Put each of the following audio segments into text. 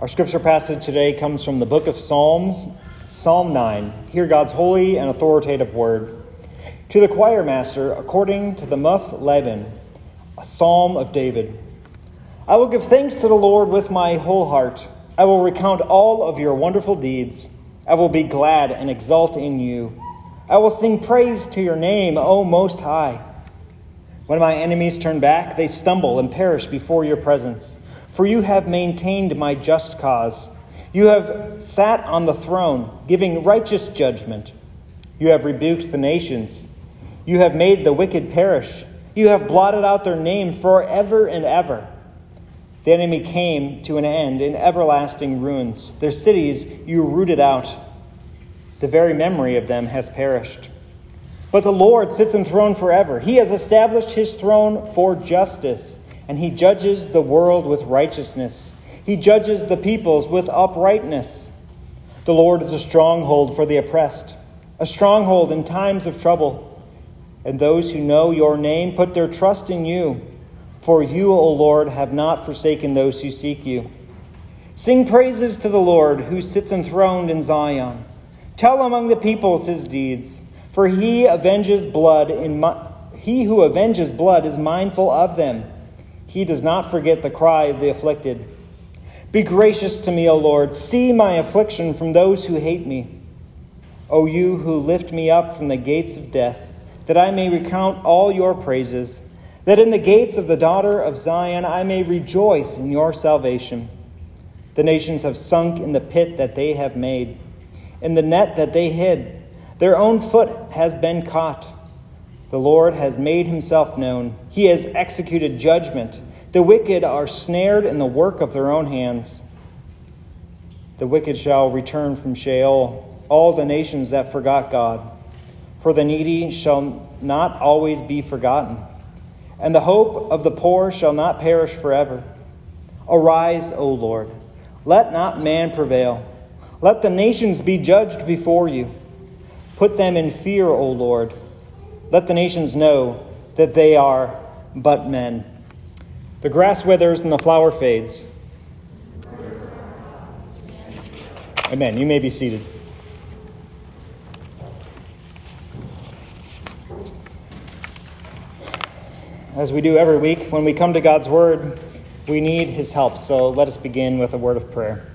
Our scripture passage today comes from the book of Psalms, Psalm 9. Hear God's holy and authoritative word. To the choir master, according to the Muth-labben, a psalm of David. I will give thanks to the Lord with my whole heart. I will recount all of your wonderful deeds. I will be glad and exult in you. I will sing praise to your name, O Most High. When my enemies turn back, they stumble and perish before your presence. For you have maintained my just cause. You have sat on the throne, giving righteous judgment. You have rebuked the nations. You have made the wicked perish. You have blotted out their name forever and ever. The enemy came to an end in everlasting ruins. Their cities you rooted out. The very memory of them has perished. But the Lord sits enthroned forever. He has established his throne for justice and he judges the world with righteousness. He judges the peoples with uprightness. The Lord is a stronghold for the oppressed, a stronghold in times of trouble. And those who know your name put their trust in you. For you, O Lord, have not forsaken those who seek you. Sing praises to the Lord who sits enthroned in Zion. Tell among the peoples his deeds, for he avenges blood in he who avenges blood is mindful of them. He does not forget the cry of the afflicted. Be gracious to me, O Lord. See my affliction from those who hate me. O you who lift me up from the gates of death, that I may recount all your praises, that in the gates of the daughter of Zion I may rejoice in your salvation. The nations have sunk in the pit that they have made, in the net that they hid. Their own foot has been caught. The Lord has made himself known. He has executed judgment. The wicked are snared in the work of their own hands. The wicked shall return from Sheol, all the nations that forgot God. For the needy shall not always be forgotten, and the hope of the poor shall not perish forever. Arise, O Lord. Let not man prevail. Let the nations be judged before you. Put them in fear, O Lord let the nations know that they are but men. The grass withers and the flower fades. Amen. You may be seated. As we do every week, when we come to God's Word, we need His help. So let us begin with a word of prayer.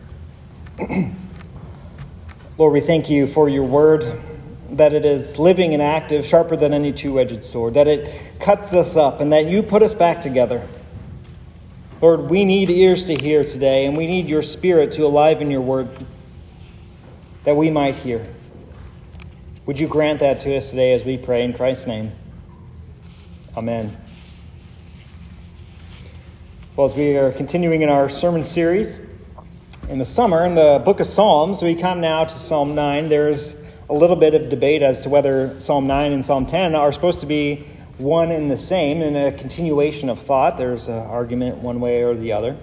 Lord, we thank you for your Word that it is living and active, sharper than any two edged sword, that it cuts us up, and that you put us back together. Lord, we need ears to hear today, and we need your spirit to alive in your word that we might hear. Would you grant that to us today as we pray in Christ's name? Amen. Well, as we are continuing in our sermon series in the summer in the book of Psalms, we come now to Psalm 9. There's a little bit of debate as to whether Psalm 9 and Psalm 10 are supposed to be one and the same in a continuation of thought. There's an argument one way or the other.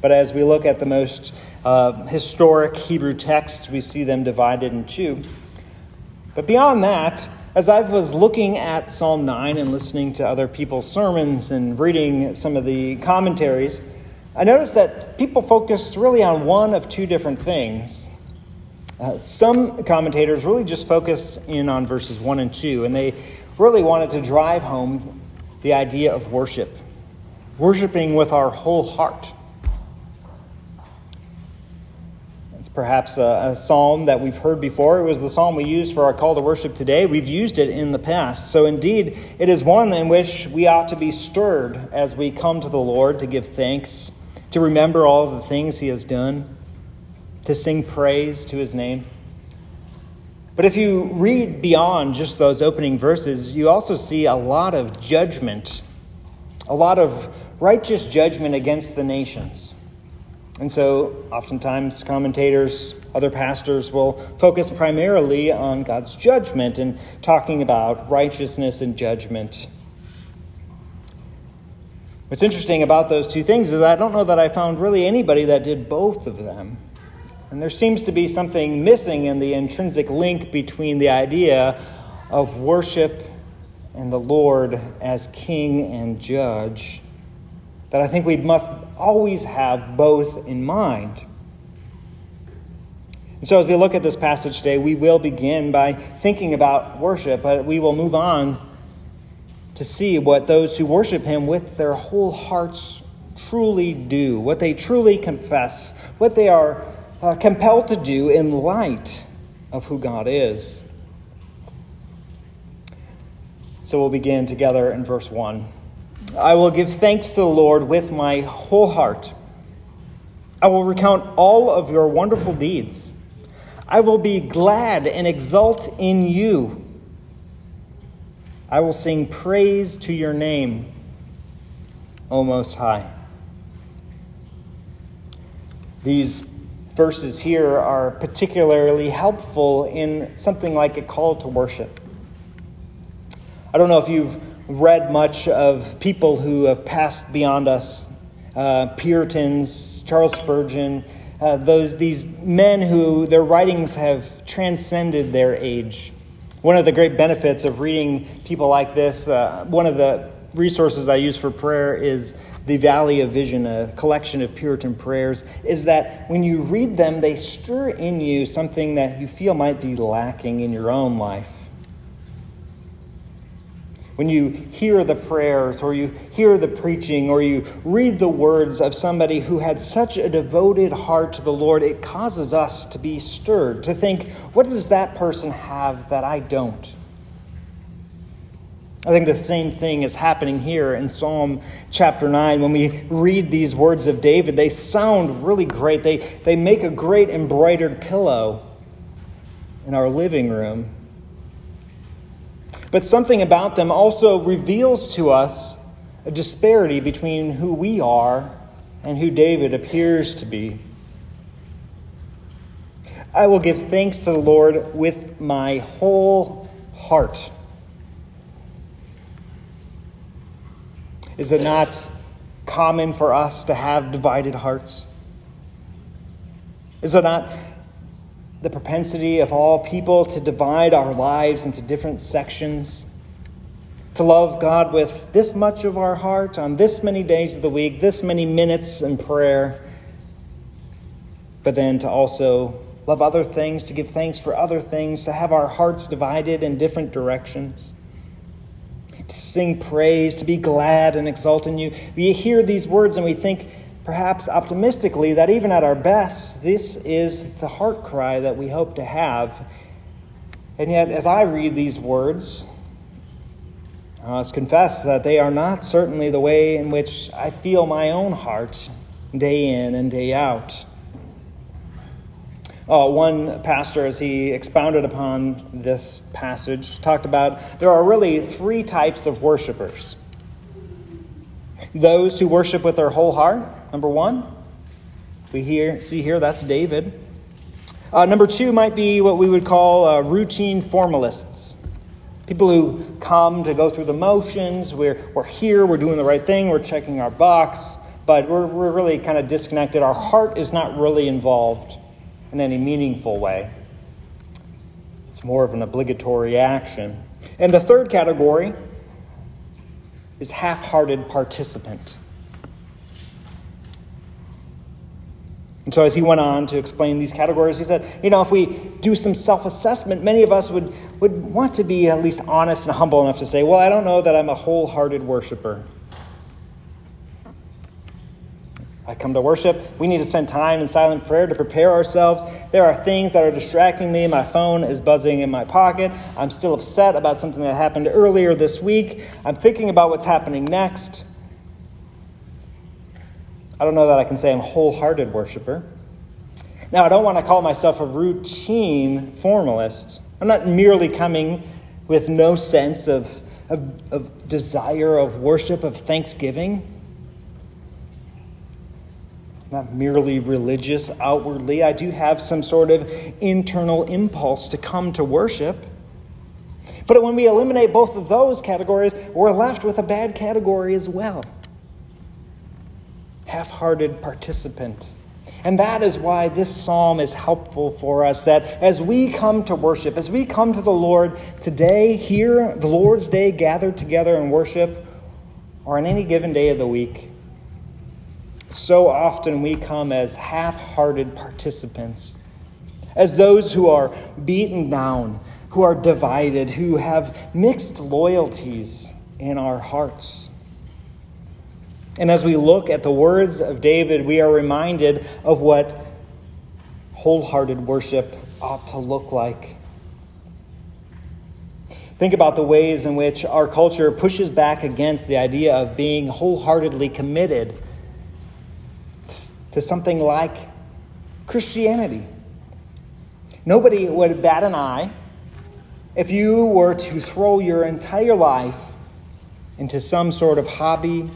But as we look at the most uh, historic Hebrew texts, we see them divided in two. But beyond that, as I was looking at Psalm 9 and listening to other people's sermons and reading some of the commentaries, I noticed that people focused really on one of two different things. Uh, some commentators really just focused in on verses 1 and 2, and they really wanted to drive home the idea of worship, worshiping with our whole heart. It's perhaps a, a, psalm that we've heard before. It was the psalm we used for our call to worship today. We've used it in the past. So, indeed, it is one in which we ought to be stirred as we come to the Lord to give thanks, to remember all the things He has done to sing praise to his name. But if you read beyond just those opening verses, you also see a lot of judgment, a lot of righteous judgment against the nations. And so, oftentimes, commentators, other pastors will focus primarily on God's judgment and talking about righteousness and judgment. What's interesting about those two things is I don't know that I found really anybody that did both of them. And there seems to be something missing in the intrinsic link between the idea of worship and the Lord as King and Judge that I think we must always have both in mind. And so, as we look at this passage today, we will begin by thinking about worship, but we will move on to see what those who worship Him with their whole hearts truly do, what they truly confess, what they are uh, compelled to do in light of who God is. So we'll begin together in verse 1. I will give thanks to the Lord with my whole heart. I will recount all of your wonderful deeds. I will be glad and exult in you. I will sing praise to your name, O Most High. These verses here are particularly helpful in something like a call to worship. I don't know if you've read much of people who have passed beyond us uh, Puritans, Charles Spurgeon, uh, those, these men who their writings have transcended their age. One of the great benefits of reading people like this, uh, one of the resources I use for prayer is the Valley of Vision, a collection of Puritan prayers, is that when you read them, they stir in you something that you feel might be lacking in your own life when you hear the prayers or you hear the preaching or you read the words of somebody who had such a devoted heart to the Lord, it causes us to be stirred, to think, what does that person have that I don't? I think the same thing is happening here in Psalm chapter 9. When we read these words of David, they sound really great. They, they make a great embroidered pillow in our living room. But something about them also reveals to us a disparity between who we are and who David appears to be. I will give thanks to the Lord with my whole heart. Is it not common for us to have divided hearts? Is it not the propensity of all people to divide our lives into different sections, to love God with this much of our heart on this many days of the week, this many minutes in prayer, but then to also love other things, to give thanks for other things, to have our hearts divided in different directions. To sing praise, to be glad and exult in you. We hear these words and we think, perhaps optimistically, that even at our best, this is the heart cry that we hope to have. And yet, as I read these words, I must confess that they are not certainly the way in which I feel my own heart day in and day out. Uh, one pastor, as he expounded upon this passage, talked about there are really three types of worshipers those who worship with their whole heart, number one. We hear, see here, that's David. Uh, number two might be what we would call uh, routine formalists. People who come to go through the motions. We're, we're here, we're doing the right thing, we're checking our box, but we're, we're really kind of disconnected. Our heart is not really involved in any meaningful way. It's more of an obligatory action. And the third category is half hearted participant. And so, as he went on to explain these categories, he said, you know, if we do some self assessment, many of us would, would want to be at least honest and humble enough to say, well, I don't know that I'm a wholehearted worshiper. I come to worship. We need to spend time in silent prayer to prepare ourselves. There are things that are distracting me. My phone is buzzing in my pocket. I'm still upset about something that happened earlier this week. I'm thinking about what's happening next. I don't know that I can say I'm a wholehearted worshiper. Now, I don't want to call myself a routine formalist. I'm not merely coming with no sense of, of, of desire of worship, of thanksgiving not merely religious outwardly. I do have some sort of internal impulse to come to worship. But when we eliminate both of those categories, we're left with a bad category as well half hearted participant. And that is why this psalm is helpful for us. That as we come to worship, as we come to the Lord today, here, the Lord's day, gathered together and worship, or on any given day of the week, so often we come as half hearted participants. as those who are beaten down, who are divided, who have mixed loyalties in our hearts. And as we look at the words of David, we are reminded of what wholehearted worship ought to look like. Think about the ways in which our culture pushes back against the idea of being wholeheartedly committed to something like Christianity. Nobody would bat an eye if you were to throw your entire life into some sort of hobby,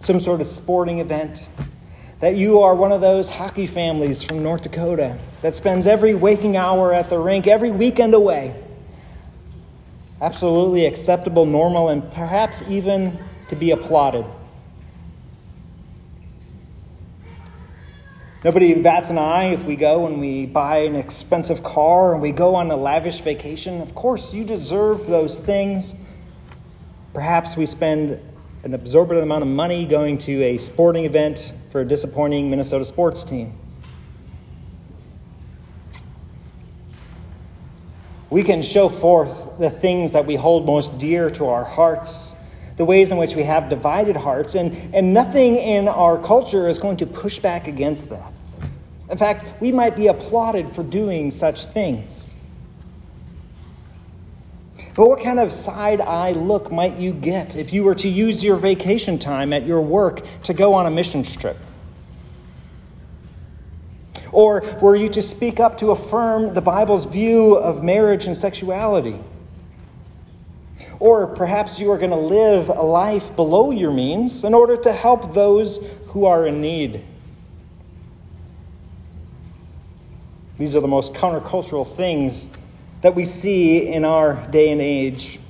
some sort of sporting event, that you are one of those hockey families from North Dakota that spends every waking hour at the rink, every weekend away. Absolutely acceptable, normal, and perhaps even to be applauded. Nobody bats an eye if we go and we buy an expensive car and we go on a lavish vacation. Of course, you deserve those things. Perhaps we spend an absorbent amount of money going to a sporting event for a disappointing Minnesota sports team. We can show forth the things that we hold most dear to our hearts, the ways in which we have divided hearts, and, and nothing in our culture is going to push back against that. In fact, we might be applauded for doing such things. But what kind of side eye look might you get if you were to use your vacation time at your work to go on a mission trip? Or were you to speak up to affirm the Bible's view of marriage and sexuality? Or perhaps you are going to live a life below your means in order to help those who are in need. These are the most countercultural things that we see in our day and age,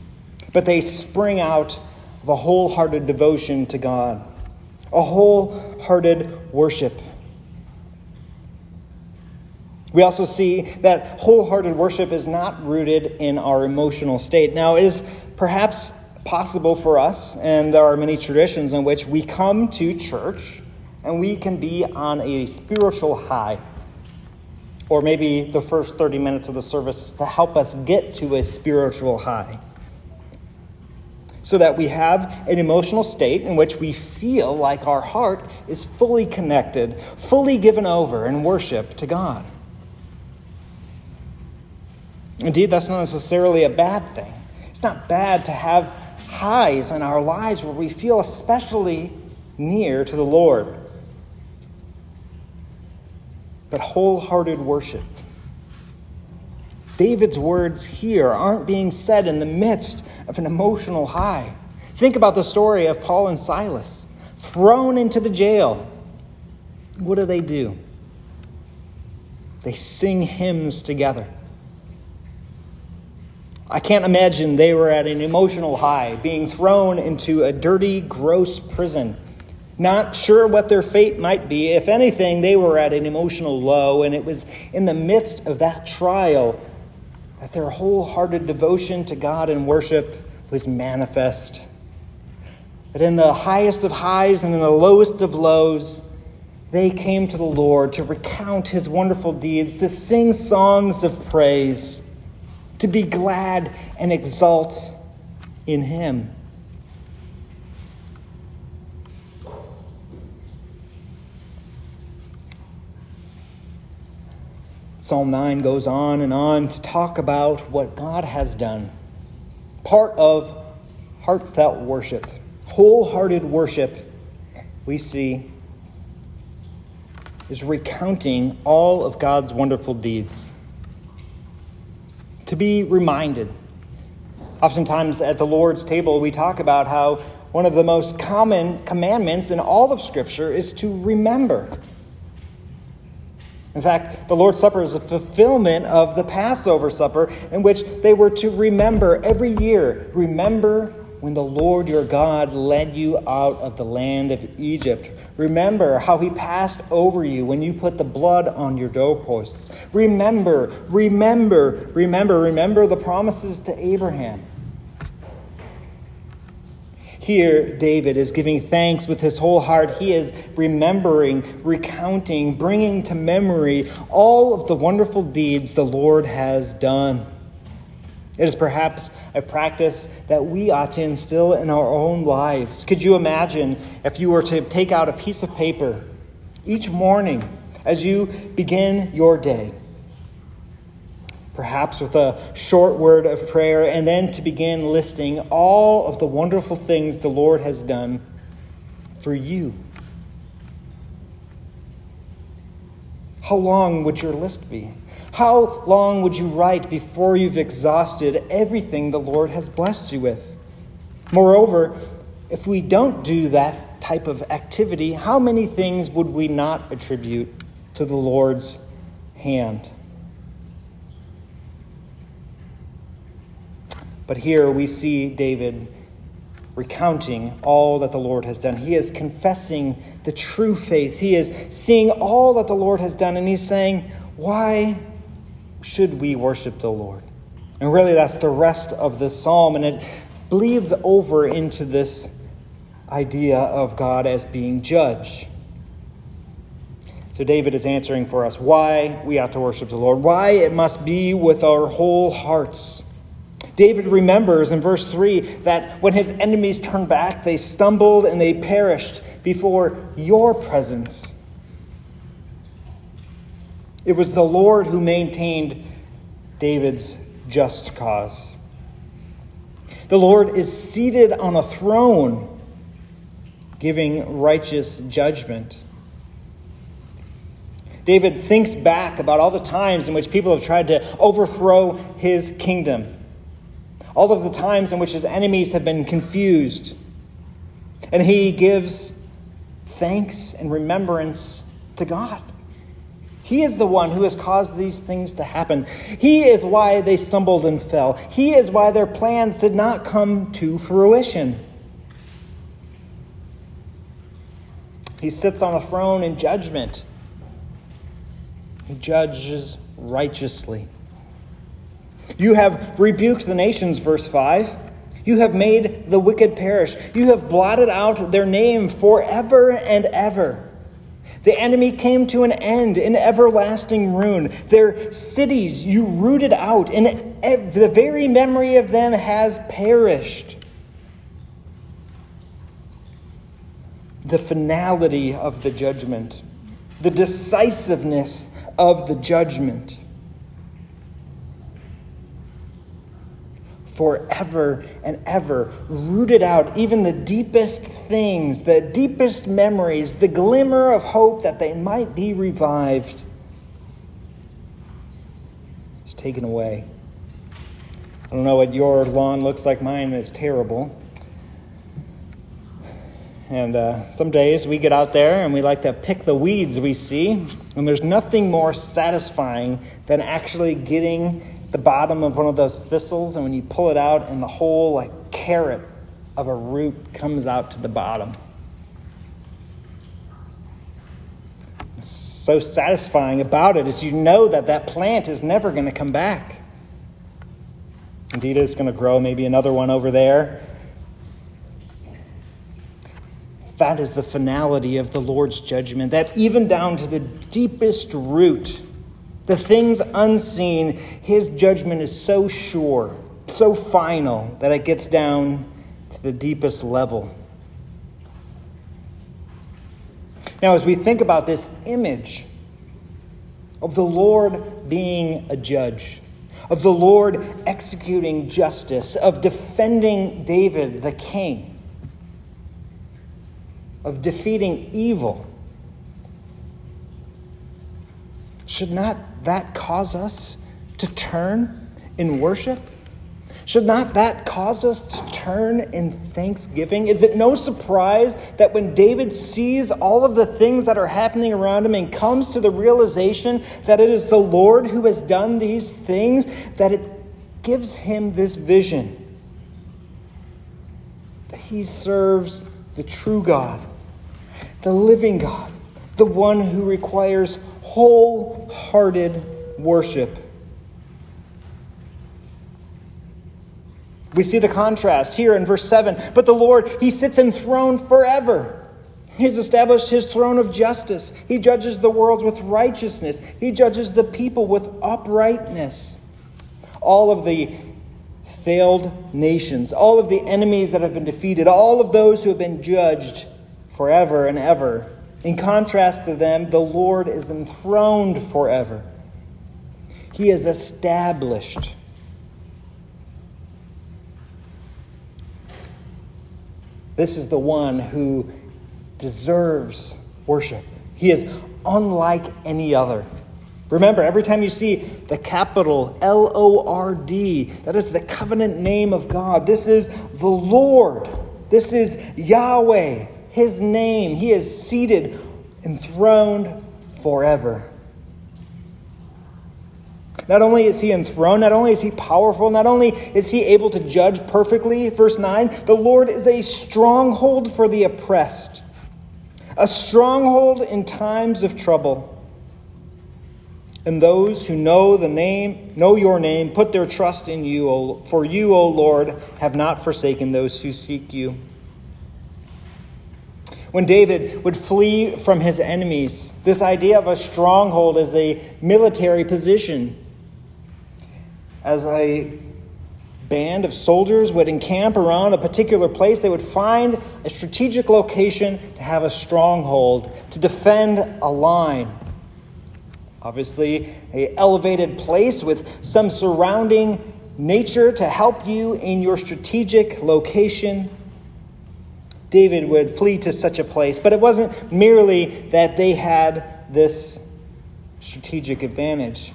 but they spring out of a wholehearted devotion to God, a wholehearted worship. We also see that wholehearted worship is not rooted in our emotional state. Now, it is perhaps possible for us, and there are many traditions in which we come to church and we can be on a spiritual high or maybe the first 30 minutes of the service is to help us get to a spiritual high. So that we have an emotional state in which we feel like our heart is fully connected, fully given over in worship to God. Indeed, that's not necessarily a bad thing. It's not bad to have highs in our lives where we feel especially near to the Lord but wholehearted worship. David's words here aren't being said in the midst of an emotional high. Think about the story of Paul and Silas thrown into the jail. What do they do? They sing hymns together. I can't imagine they were at an emotional high, being thrown into a dirty, gross prison not sure what their fate might be. If anything, they were at an emotional low, and it was in the midst of that trial that their wholehearted devotion to God and worship was manifest. That in the highest of highs and in the lowest of lows, they came to the Lord to recount his wonderful deeds, to sing songs of praise, to be glad and exult in him. Psalm 9 goes on and on to talk about what God has done. Part of heartfelt worship, wholehearted worship, we see is recounting all of God's wonderful deeds. To be reminded. Oftentimes at the Lord's table, we talk about how one of the most common commandments in all of Scripture is to remember. In fact, the Lord's Supper is a fulfillment of the Passover supper in which they were to remember every year. Remember when the Lord your God led you out of the land of Egypt. Remember how he passed over you when you put the blood on your doorposts. Remember, remember, remember, remember the promises to Abraham. Here, David is giving thanks with his whole heart. He is remembering, recounting, bringing to memory all of the wonderful deeds the Lord has done. It is perhaps a practice that we ought to instill in our own lives. Could you imagine if you were to take out a piece of paper each morning as you begin your day? Perhaps with a short word of prayer, and then to begin listing all of the wonderful things the Lord has done for you. How long would your list be? How long would you write before you've exhausted everything the Lord has blessed you with? Moreover, if we don't do that type of activity, how many things would we not attribute to the Lord's hand? But here we see David recounting all that the Lord has done. He is confessing the true faith. He is seeing all that the Lord has done, and he's saying, Why should we worship the Lord? And really, that's the rest of this psalm, and it bleeds over into this idea of God as being judge. So, David is answering for us why we ought to worship the Lord, why it must be with our whole hearts. David remembers in verse 3 that when his enemies turned back, they stumbled and they perished before your presence. It was the Lord who maintained David's just cause. The Lord is seated on a throne, giving righteous judgment. David thinks back about all the times in which people have tried to overthrow his kingdom, all of the times in which his enemies have been confused. And he gives thanks and remembrance to God. He is the one who has caused these things to happen. He is why they stumbled and fell. He is why their plans did not come to fruition. He sits on a throne in judgment. He judges righteously. You have rebuked the nations, verse 5. You have made the wicked perish. You have blotted out their name forever and ever. The enemy came to an end in everlasting ruin. Their cities you rooted out, and the very memory of them has perished. The finality of the judgment, the decisiveness of the judgment. Forever and ever, rooted out even the deepest things, the deepest memories, the glimmer of hope that they might be revived. It's taken away. I don't know what your lawn looks like, mine is terrible. And uh, some days we get out there and we like to pick the weeds we see, and there's nothing more satisfying than actually getting the bottom of one of those thistles, and when you pull it out, and the whole like carrot of a root comes out to the bottom. It's so satisfying about it is you know that that plant is never going to come back. Indeed, it's going to grow maybe another one over there. That is the finality of the Lord's judgment, that even down to the deepest root, the things unseen, his judgment is so sure, so final, that it gets down to the deepest level. Now, as we think about this image of the Lord being a judge, of the Lord executing justice, of defending David, the king, of defeating evil, should not that cause us to turn in worship? Should not that cause us to turn in thanksgiving? Is it no surprise that when David sees all of the things that are happening around him and comes to the realization that it is the Lord who has done these things, that it gives him this vision that he serves the true God, the living God, the one who requires wholehearted worship. We see the contrast here in verse 7. But the Lord, He sits enthroned forever. He's established his throne of justice. He judges the worlds with righteousness. He judges the people with uprightness. All of the failed nations, all of the enemies that have been defeated, all of those who have been judged forever and ever. In contrast to them, the Lord is enthroned forever. He is established. This is the one who deserves worship. He is unlike any other. Remember, every time you see the capital L O R D, that is the covenant name of God. This is the Lord. This is Yahweh, His name. He is seated, enthroned forever. Not only is he enthroned, not only is he powerful, not only is he able to judge perfectly, verse 9, the Lord is a stronghold for the oppressed, a stronghold in times of trouble. And those who know the name, know your name, put their trust in you, for you, O Lord, have not forsaken those who seek you. When David would flee from his enemies, this idea of a stronghold as a military position, as a band of soldiers would encamp around a particular place, they would find a strategic location to have a stronghold, to defend a line. Obviously, a elevated place with some surrounding nature to help you in your strategic location. David would flee to such a place, but it wasn't merely that they had this strategic advantage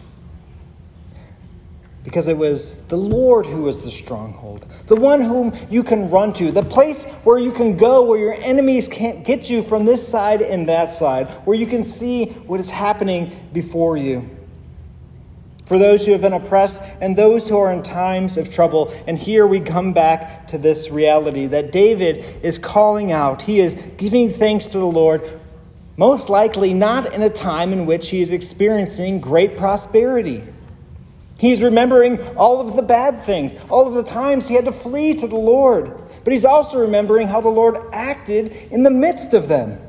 because it was the Lord who was the stronghold, the one whom you can run to, the place where you can go where your enemies can't get you from this side and that side, where you can see what is happening before you. For those who have been oppressed and those who are in times of trouble. And here we come back to this reality that David is calling out. He is giving thanks to the Lord, most likely not in a time in which he is experiencing great prosperity. He's remembering all of the bad things, all of the times he had to flee to the Lord. But he's also remembering how the Lord acted in the midst of them.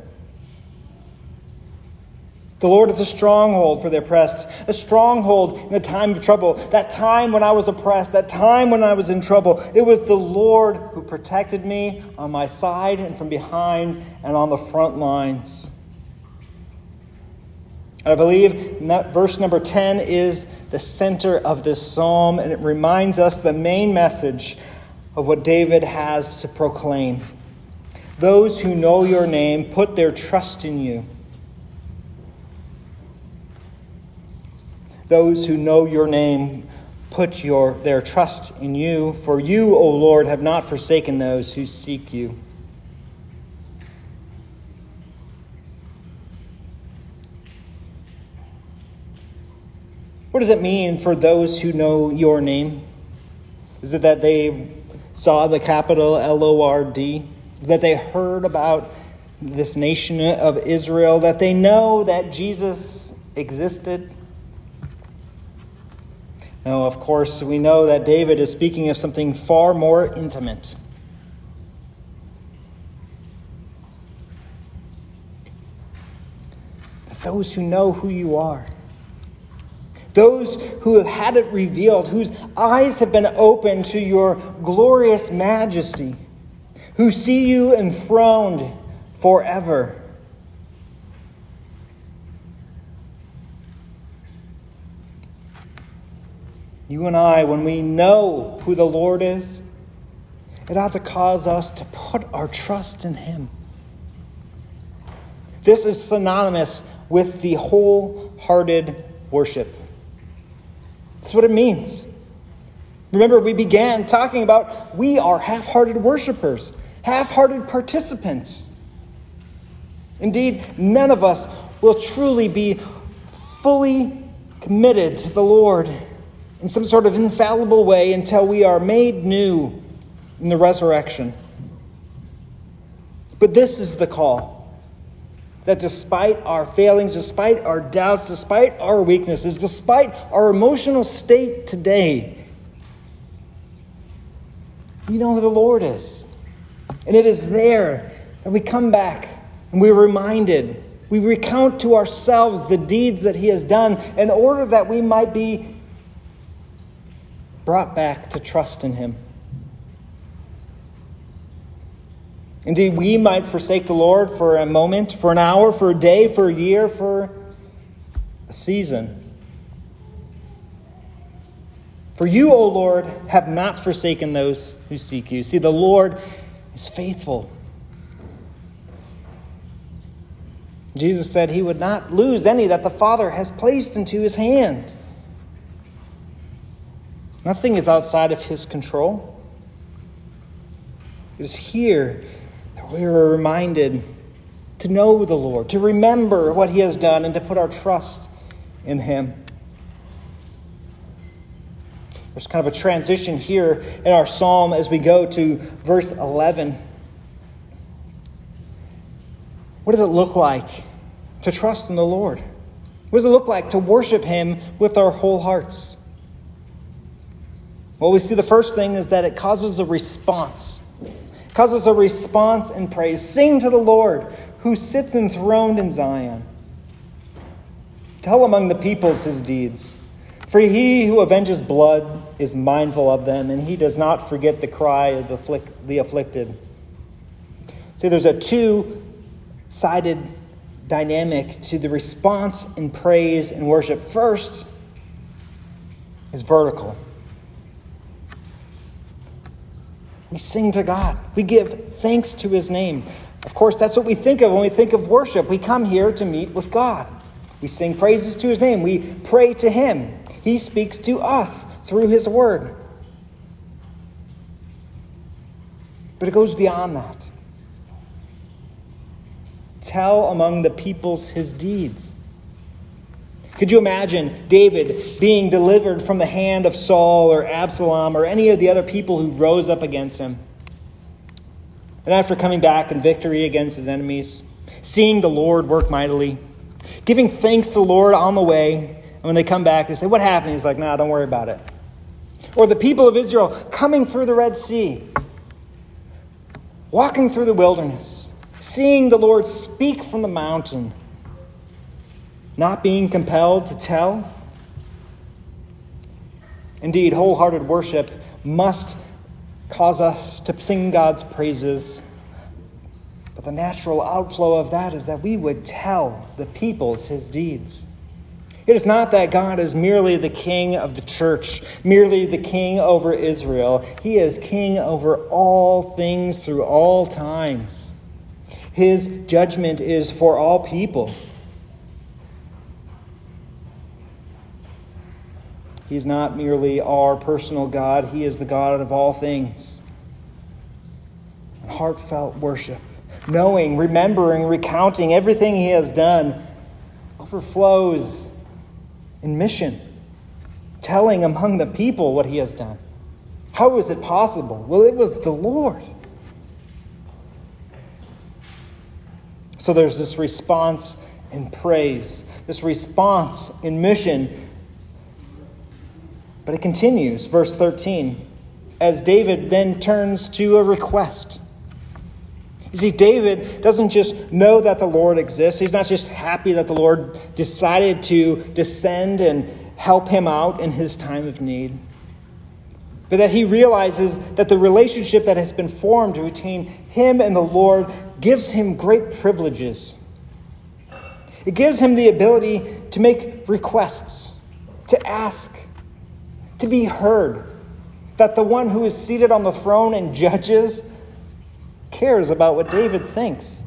The Lord is a stronghold for the oppressed, a stronghold in the time of trouble. That time when I was oppressed, that time when I was in trouble, it was the Lord who protected me on my side and from behind and on the front lines. I believe that verse number 10 is the center of this psalm, and it reminds us the main message of what David has to proclaim. Those who know your name put their trust in you. Those who know your name put your, their trust in you, for you, O Lord, have not forsaken those who seek you. What does it mean for those who know your name? Is it that they saw the capital L O R D? That they heard about this nation of Israel? That they know that Jesus existed? No, of course, we know that David is speaking of something far more intimate. That those who know who you are, those who have had it revealed, whose eyes have been opened to your glorious majesty, who see you enthroned forever. You and I, when we know who the Lord is, it ought to cause us to put our trust in Him. This is synonymous with the wholehearted worship. That's what it means. Remember, we began talking about we are half hearted worshipers, half hearted participants. Indeed, none of us will truly be fully committed to the Lord in some sort of infallible way until we are made new in the resurrection. But this is the call that despite our failings, despite our doubts, despite our weaknesses, despite our emotional state today, We know who the Lord is. And it is there that we come back and we're reminded. We recount to ourselves the deeds that He has done in order that we might be brought back to trust in Him. Indeed, we might forsake the Lord for a moment, for an hour, for a day, for a year, for a season. For you, O Lord, have not forsaken those who seek you. See, the Lord is faithful. Jesus said he would not lose any that the Father has placed into his hand. Nothing is outside of his control. It is here that we are reminded to know the Lord, to remember what he has done, and to put our trust in him. There's kind of a transition here in our psalm as we go to verse 11. What does it look like to trust in the Lord? What does it look like to worship Him with our whole hearts? Well, we see the first thing is that it causes a response. It causes a response in praise. Sing to the Lord who sits enthroned in Zion. Tell among the peoples his deeds. For he who avenges blood is mindful of them, and he does not forget the cry of the, the afflicted. See, there's a two sided dynamic to the response in praise and worship. First is vertical. We sing to God, we give thanks to his name. Of course, that's what we think of when we think of worship. We come here to meet with God. We sing praises to his name. We pray to him. He speaks to us through his word. But it goes beyond that tell among the peoples his deeds. Could you imagine David being delivered from the hand of Saul or Absalom or any of the other people who rose up against him? And after coming back in victory against his enemies, seeing the Lord work mightily, giving thanks to the Lord on the way, and when they come back, they say, What happened? He's like, Nah, don't worry about it. Or the people of Israel coming through the Red Sea, walking through the wilderness seeing the Lord speak from the mountain, not being compelled to tell. Indeed, wholehearted worship must cause us to sing God's praises. But the natural outflow of that is that we would tell the peoples his deeds. It is not that God is merely the king of the church, merely the king over Israel. He is king over all things through all times. His judgment is for all people. He is not merely our personal God, He is the God of all things. Heartfelt worship, knowing, remembering, recounting everything He has done, overflows in mission, telling among the people what He has done. How is it possible? Well, it was the Lord. So there's this response in praise, this response in mission. But it continues, verse 13, as David then turns to a request. You see, David doesn't just know that the Lord exists. He's not just happy that the Lord decided to descend and help him out in his time of need but that he realizes that the relationship that has been formed between him and the Lord gives him great privileges. It gives him the ability to make requests, to ask, to be heard, that the one who is seated on the throne and judges cares about what David thinks.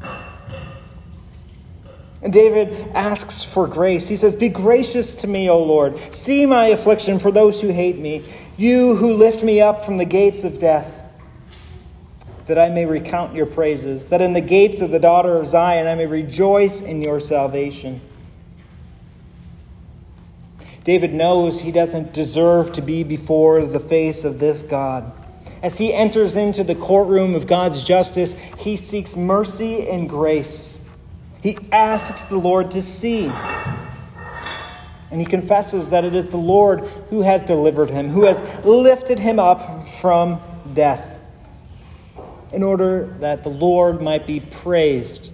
And David asks for grace. He says, Be gracious to me, O Lord. See my affliction for those who hate me. You who lift me up from the gates of death, that I may recount your praises, that in the gates of the daughter of Zion I may rejoice in your salvation. David knows he doesn't deserve to be before the face of this God. As he enters into the courtroom of God's justice, he seeks mercy and grace. He asks the Lord to see. And he confesses that it is the Lord who has delivered him, who has lifted him up from death. in order that the Lord might be praised.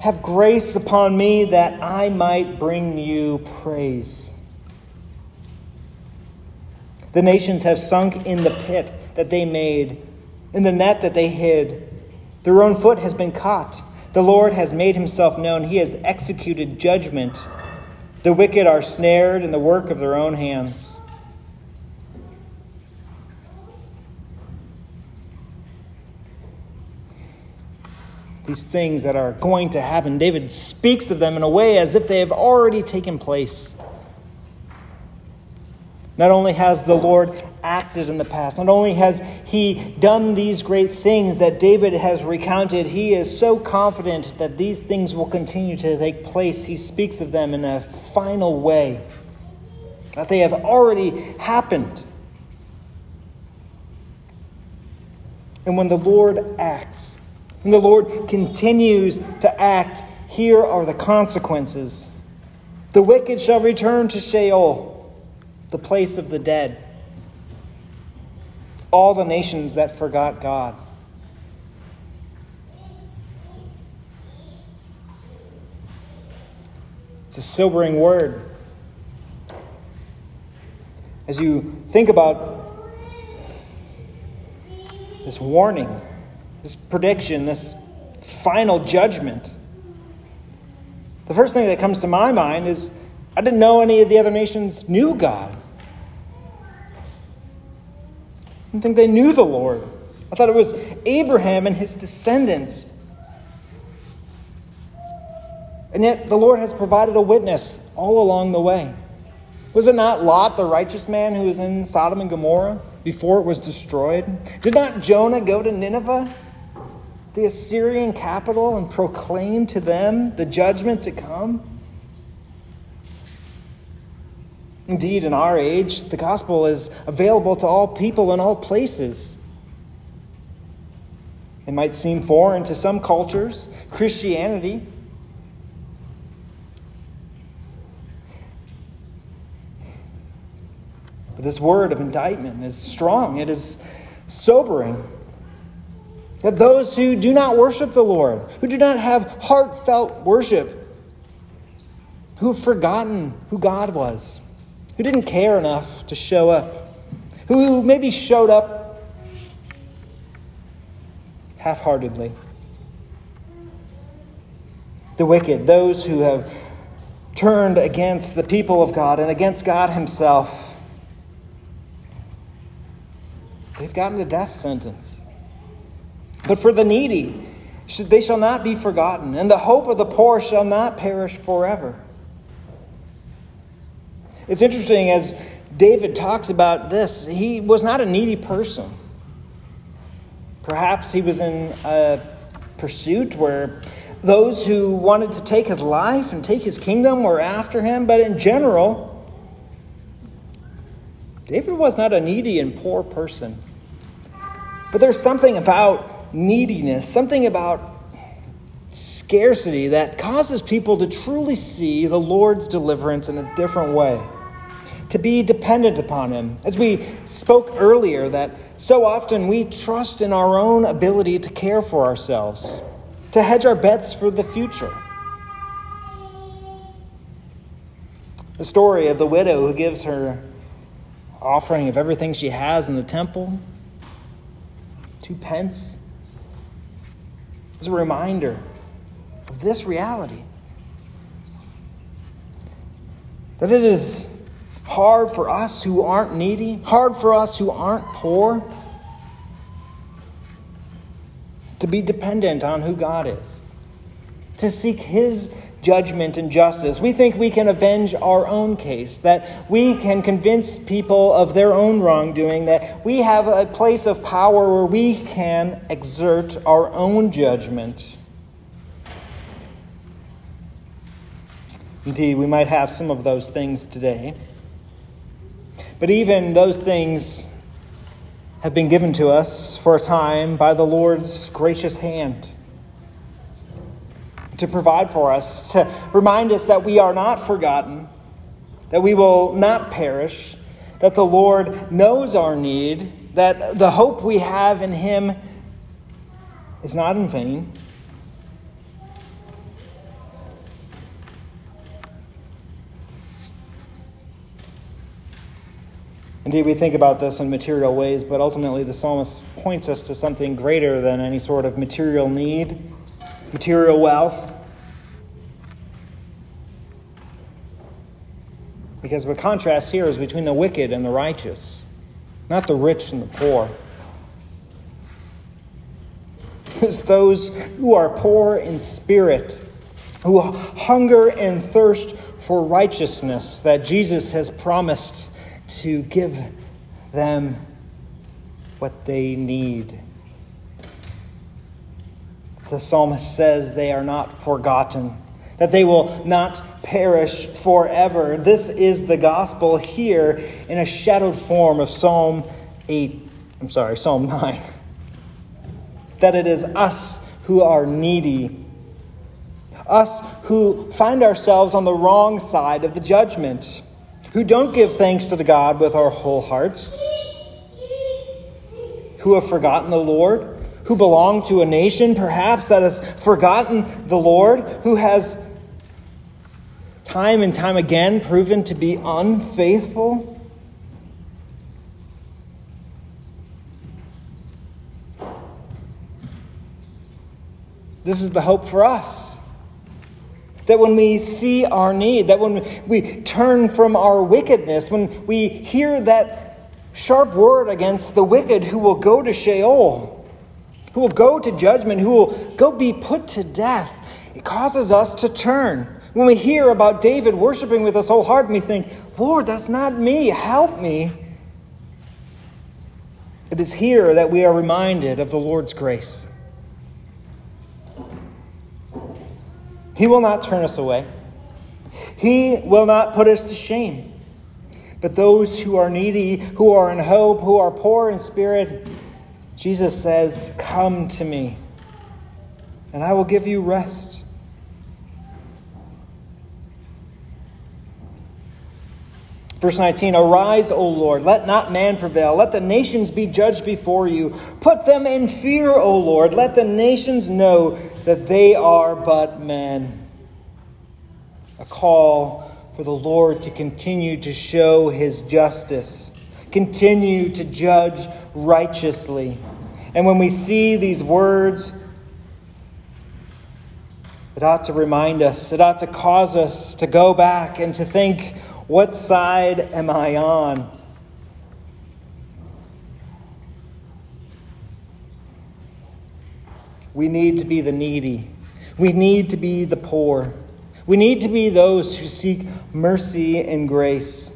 Have grace upon me that I might bring you praise. The nations have sunk in the pit that they made, in the net that they hid. Their own foot has been caught. The Lord has made himself known. He has executed judgment. The wicked are snared in the work of their own hands. These things that are going to happen, David speaks of them in a way as if they have already taken place. Not only has the Lord acted in the past, not only has he done these great things that David has recounted, he is so confident that these things will continue to take place. He speaks of them in a final way, that they have already happened. And when the Lord acts, when the Lord continues to act, here are the consequences. The wicked shall return to Sheol the place of the dead, all the nations that forgot God. It's a sobering word. As you think about this warning, this prediction, this final judgment, the first thing that comes to my mind is I didn't know any of the other nations knew God. I didn't think they knew the Lord. I thought it was Abraham and his descendants. And yet the Lord has provided a witness all along the way. Was it not Lot, the righteous man who was in Sodom and Gomorrah before it was destroyed? Did not Jonah go to Nineveh, the Assyrian capital, and proclaim to them the judgment to come? Indeed, in our age, the gospel is available to all people in all places. It might seem foreign to some cultures, Christianity. But this word of indictment is strong, it is sobering. That those who do not worship the Lord, who do not have heartfelt worship, who have forgotten who God was, who didn't care enough to show up, who maybe showed up half heartedly. The wicked, those who have turned against the people of God and against God Himself, they've gotten a death sentence. But for the needy, they shall not be forgotten, and the hope of the poor shall not perish forever. It's interesting as David talks about this, he was not a needy person. Perhaps he was in a pursuit where those who wanted to take his life and take his kingdom were after him, but in general, David was not a needy and poor person. But there's something about neediness, something about scarcity that causes people to truly see the Lord's deliverance in a different way to be dependent upon Him. As we spoke earlier, that so often we trust in our own ability to care for ourselves, to hedge our bets for the future. The story of the widow who gives her offering of everything she has in the temple, two pence, is a reminder of this reality. That it is hard for us who aren't needy, hard for us who aren't poor, to be dependent on who God is, to seek His judgment and justice. We think we can avenge our own case, that we can convince people of their own wrongdoing, that we have a place of power where we can exert our own judgment. Indeed, we might have some of those things today. But even those things have been given to us for a time by the Lord's gracious hand to provide for us, to remind us that we are not forgotten, that we will not perish, that the Lord knows our need, that the hope we have in Him is not in vain. Indeed, we think about this in material ways, but ultimately the psalmist points us to something greater than any sort of material need, material wealth. Because the contrast here is between the wicked and the righteous, not the rich and the poor. It's those who are poor in spirit, who hunger and thirst for righteousness that Jesus has promised to give them what they need. The psalmist says they are not forgotten, that they will not perish forever. This is the gospel here in a shadowed form of Psalm 8, I'm sorry, Psalm 9. That it is us who are needy, us who find ourselves on the wrong side of the judgment who don't give thanks to the God with our whole hearts, who have forgotten the Lord, who belong to a nation perhaps that has forgotten the Lord, who has time and time again proven to be unfaithful. This is the hope for us. That when we see our need, that when we turn from our wickedness, when we hear that sharp word against the wicked who will go to Sheol, who will go to judgment, who will go be put to death, it causes us to turn. When we hear about David worshiping with his whole heart, and we think, Lord, that's not me, help me. It is here that we are reminded of the Lord's grace. He will not turn us away. He will not put us to shame. But those who are needy, who are in hope, who are poor in spirit, Jesus says, Come to me, and I will give you rest. Verse 19 Arise, O Lord, let not man prevail. Let the nations be judged before you. Put them in fear, O Lord. Let the nations know that they are but men. A call for the Lord to continue to show his justice, continue to judge righteously. And when we see these words, it ought to remind us, it ought to cause us to go back and to think what side am I on? We need to be the needy. We need to be the poor. We need to be those who seek mercy and grace.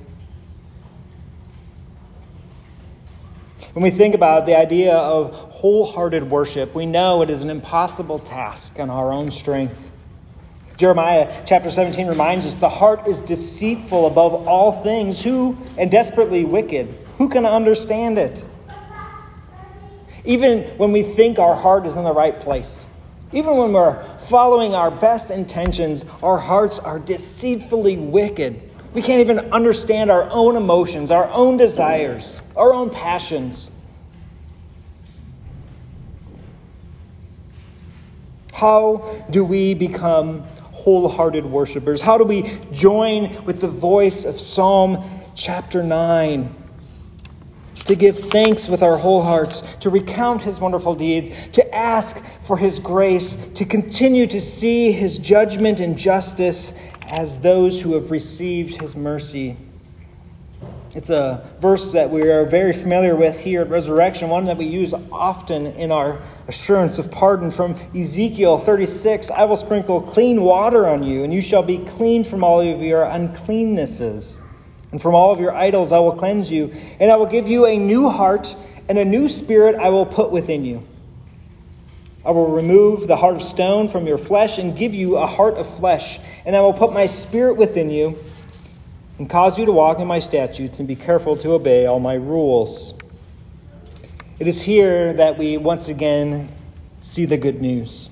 When we think about the idea of wholehearted worship, we know it is an impossible task on our own strength. Jeremiah chapter 17 reminds us the heart is deceitful above all things, who and desperately wicked. Who can understand it? Even when we think our heart is in the right place, even when we're following our best intentions, our hearts are deceitfully wicked. We can't even understand our own emotions, our own desires, our own passions. How do we become wholehearted worshipers? How do we join with the voice of Psalm chapter 9? To give thanks with our whole hearts, to recount his wonderful deeds, to ask for his grace, to continue to see his judgment and justice as those who have received his mercy. It's a verse that we are very familiar with here at Resurrection, one that we use often in our assurance of pardon from Ezekiel 36 I will sprinkle clean water on you, and you shall be clean from all of your uncleannesses. And from all of your idols I will cleanse you, and I will give you a new heart, and a new spirit I will put within you. I will remove the heart of stone from your flesh and give you a heart of flesh, and I will put my spirit within you and cause you to walk in my statutes and be careful to obey all my rules. It is here that we once again see the good news.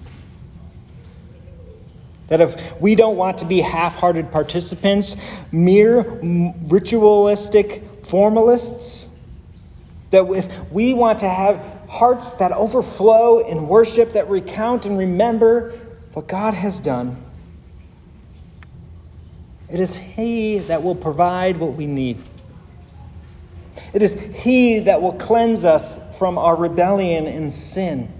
That if we don't want to be half hearted participants, mere ritualistic formalists, That if we want to have hearts that overflow in worship, that recount and remember what God has done, it is He that will provide what we need. It is He that will cleanse us from our rebellion and sin.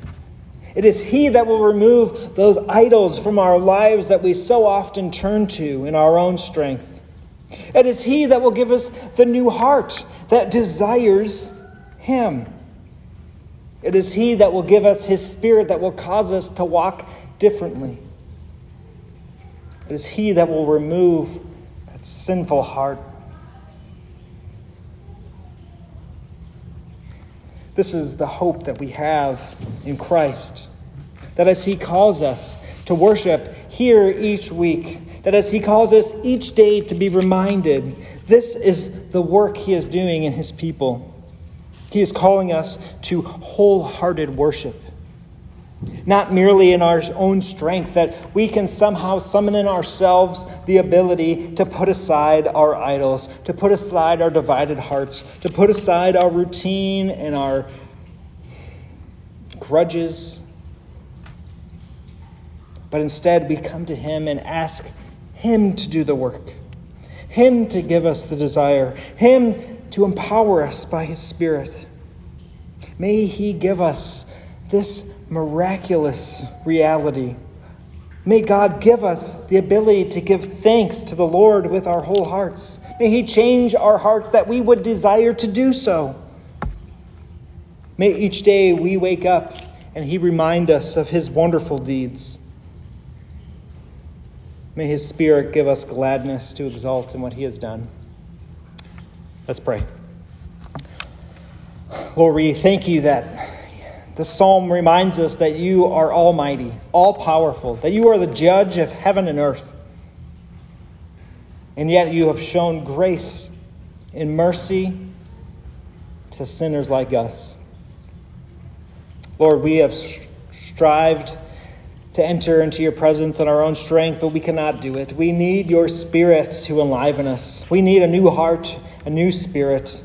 It is He that will remove those idols from our lives that we so often turn to in our own strength. It is He that will give us the new heart that desires Him. It is He that will give us His Spirit that will cause us to walk differently. It is He that will remove that sinful heart. This is the hope that we have in Christ. That as He calls us to worship here each week, that as He calls us each day to be reminded, this is the work He is doing in His people. He is calling us to wholehearted worship. Not merely in our own strength, that we can somehow summon in ourselves the ability to put aside our idols, to put aside our divided hearts, to put aside our routine and our grudges. But instead, we come to Him and ask Him to do the work, Him to give us the desire, Him to empower us by His Spirit. May He give us this miraculous reality. May God give us the ability to give thanks to the Lord with our whole hearts. May He change our hearts that we would desire to do so. May each day we wake up and He remind us of His wonderful deeds. May His Spirit give us gladness to exalt in what He has done. Let's pray. Lord, we thank you that the psalm reminds us that you are almighty, all powerful, that you are the judge of heaven and earth. And yet you have shown grace and mercy to sinners like us. Lord, we have strived to enter into your presence in our own strength, but we cannot do it. We need your spirit to enliven us. We need a new heart, a new spirit.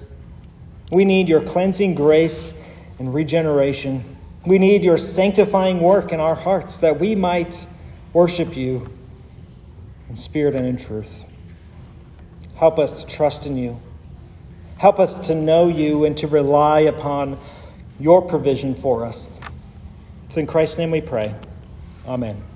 We need your cleansing grace and regeneration. We need your sanctifying work in our hearts that we might worship you in spirit and in truth. Help us to trust in you. Help us to know you and to rely upon your provision for us. It's in Christ's name we pray. Amen.